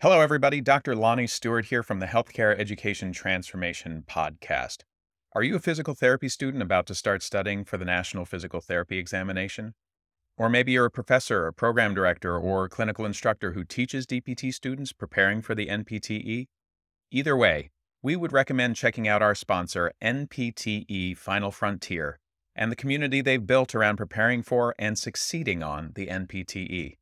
Hello, everybody. Dr. Lonnie Stewart here from the Healthcare Education Transformation Podcast. Are you a physical therapy student about to start studying for the National Physical Therapy Examination? Or maybe you're a professor, a program director, or clinical instructor who teaches DPT students preparing for the NPTE? Either way, we would recommend checking out our sponsor, NPTE Final Frontier, and the community they've built around preparing for and succeeding on the NPTE.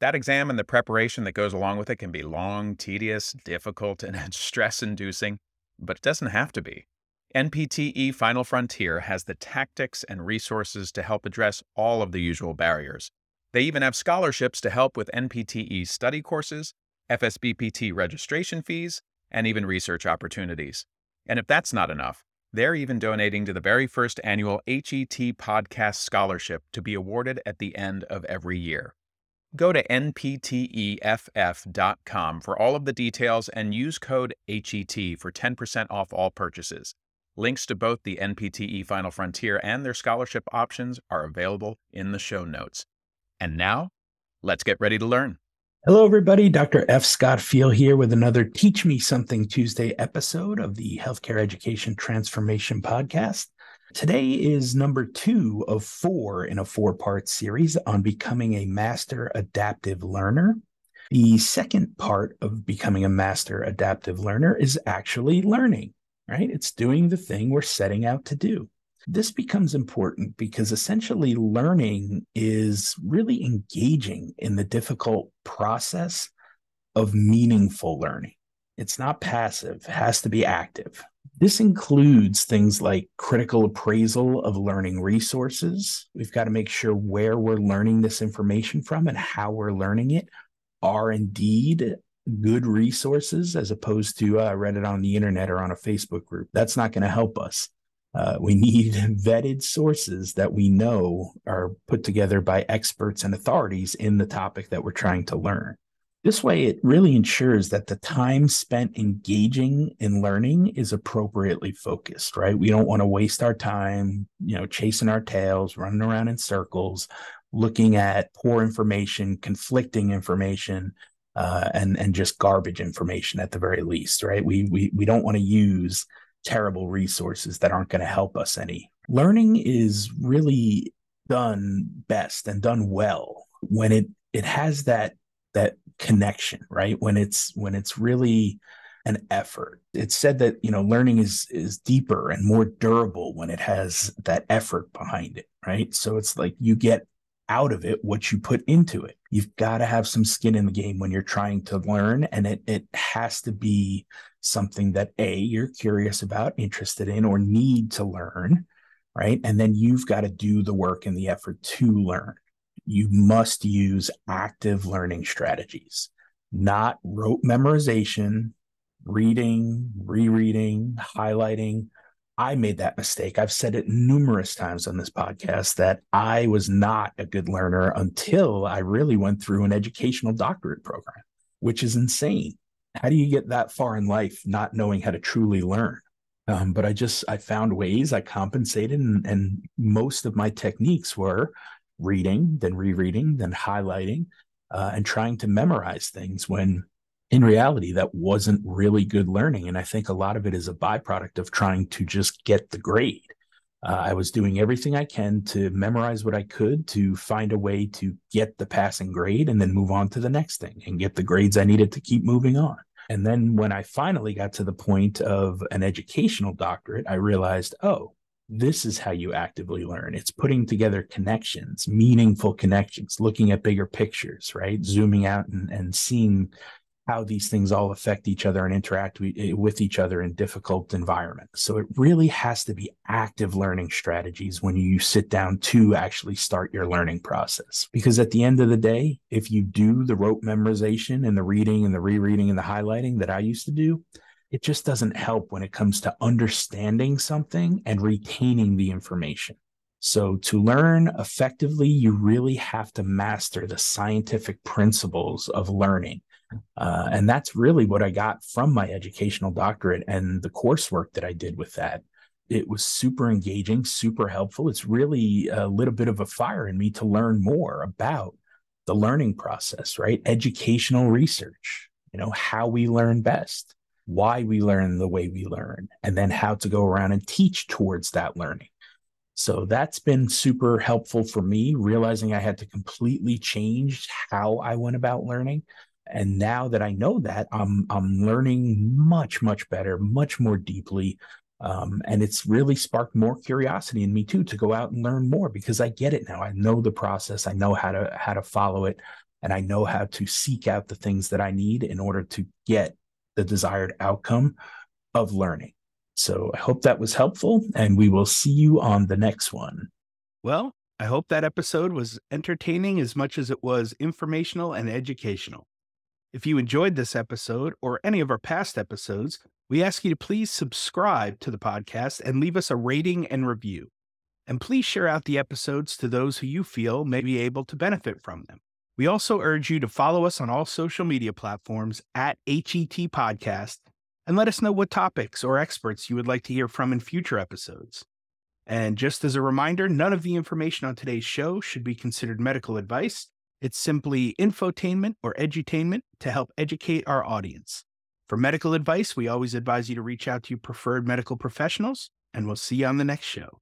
That exam and the preparation that goes along with it can be long, tedious, difficult, and stress inducing, but it doesn't have to be. NPTE Final Frontier has the tactics and resources to help address all of the usual barriers. They even have scholarships to help with NPTE study courses, FSBPT registration fees, and even research opportunities. And if that's not enough, they're even donating to the very first annual HET Podcast Scholarship to be awarded at the end of every year. Go to npteff.com for all of the details and use code HET for 10% off all purchases. Links to both the NPTE Final Frontier and their scholarship options are available in the show notes. And now, let's get ready to learn. Hello, everybody. Dr. F. Scott Feil here with another Teach Me Something Tuesday episode of the Healthcare Education Transformation Podcast. Today is number two of four in a four part series on becoming a master adaptive learner. The second part of becoming a master adaptive learner is actually learning, right? It's doing the thing we're setting out to do. This becomes important because essentially learning is really engaging in the difficult process of meaningful learning. It's not passive, it has to be active. This includes things like critical appraisal of learning resources. We've got to make sure where we're learning this information from and how we're learning it are indeed good resources as opposed to uh, read it on the internet or on a Facebook group. That's not going to help us. Uh, we need vetted sources that we know are put together by experts and authorities in the topic that we're trying to learn. This way, it really ensures that the time spent engaging in learning is appropriately focused, right? We don't want to waste our time, you know, chasing our tails, running around in circles, looking at poor information, conflicting information, uh, and and just garbage information at the very least, right? We we we don't want to use terrible resources that aren't going to help us any. Learning is really done best and done well when it it has that that connection right? When it's when it's really an effort. It's said that you know learning is is deeper and more durable when it has that effort behind it right? So it's like you get out of it what you put into it. You've got to have some skin in the game when you're trying to learn and it it has to be something that a you're curious about interested in or need to learn right? And then you've got to do the work and the effort to learn you must use active learning strategies, not rote memorization, reading, rereading, highlighting. I made that mistake. I've said it numerous times on this podcast that I was not a good learner until I really went through an educational doctorate program, which is insane. How do you get that far in life not knowing how to truly learn? Um, but I just I found ways I compensated, and, and most of my techniques were reading, then rereading, then highlighting, uh, and trying to memorize things when in reality that wasn't really good learning. And I think a lot of it is a byproduct of trying to just get the grade. Uh, I was doing everything I can to memorize what I could to find a way to get the passing grade and then move on to the next thing and get the grades I needed to keep moving on. And then when I finally got to the point of an educational doctorate, I realized, oh, this is how you actively learn. It's putting together connections, meaningful connections, looking at bigger pictures, right? Zooming out and, and seeing how these things all affect each other and interact eh, with each other in difficult environments. So it really has to be active learning strategies when you sit down to actually start your learning process. Because at the end of the day, if you do the rote memorization and the reading and the rereading and the highlighting that I used to do, it just doesn't help when it comes to understanding something and retaining the information. So, to learn effectively, you really have to master the scientific principles of learning. Uh, and that's really what I got from my educational doctorate and the coursework that I did with that. It was super engaging, super helpful. It's really a little bit of a fire in me to learn more about the learning process, right? Educational research, you know, how we learn best, why we learn the way we learn, and then how to go around and teach towards that learning. So that's been super helpful for me, realizing I had to completely change how I went about learning. And now that I know that, I'm I'm learning much, much better, much more deeply. Um, and it's really sparked more curiosity in me too to go out and learn more because I get it now. I know the process. I know how to how to follow it, and I know how to seek out the things that I need in order to get the desired outcome of learning. So I hope that was helpful, and we will see you on the next one. Well, I hope that episode was entertaining as much as it was informational and educational. If you enjoyed this episode or any of our past episodes, we ask you to please subscribe to the podcast and leave us a rating and review. And please share out the episodes to those who you feel may be able to benefit from them. We also urge you to follow us on all social media platforms at HET Podcast and let us know what topics or experts you would like to hear from in future episodes. And just as a reminder, none of the information on today's show should be considered medical advice. It's simply infotainment or edutainment to help educate our audience. For medical advice, we always advise you to reach out to your preferred medical professionals, and we'll see you on the next show.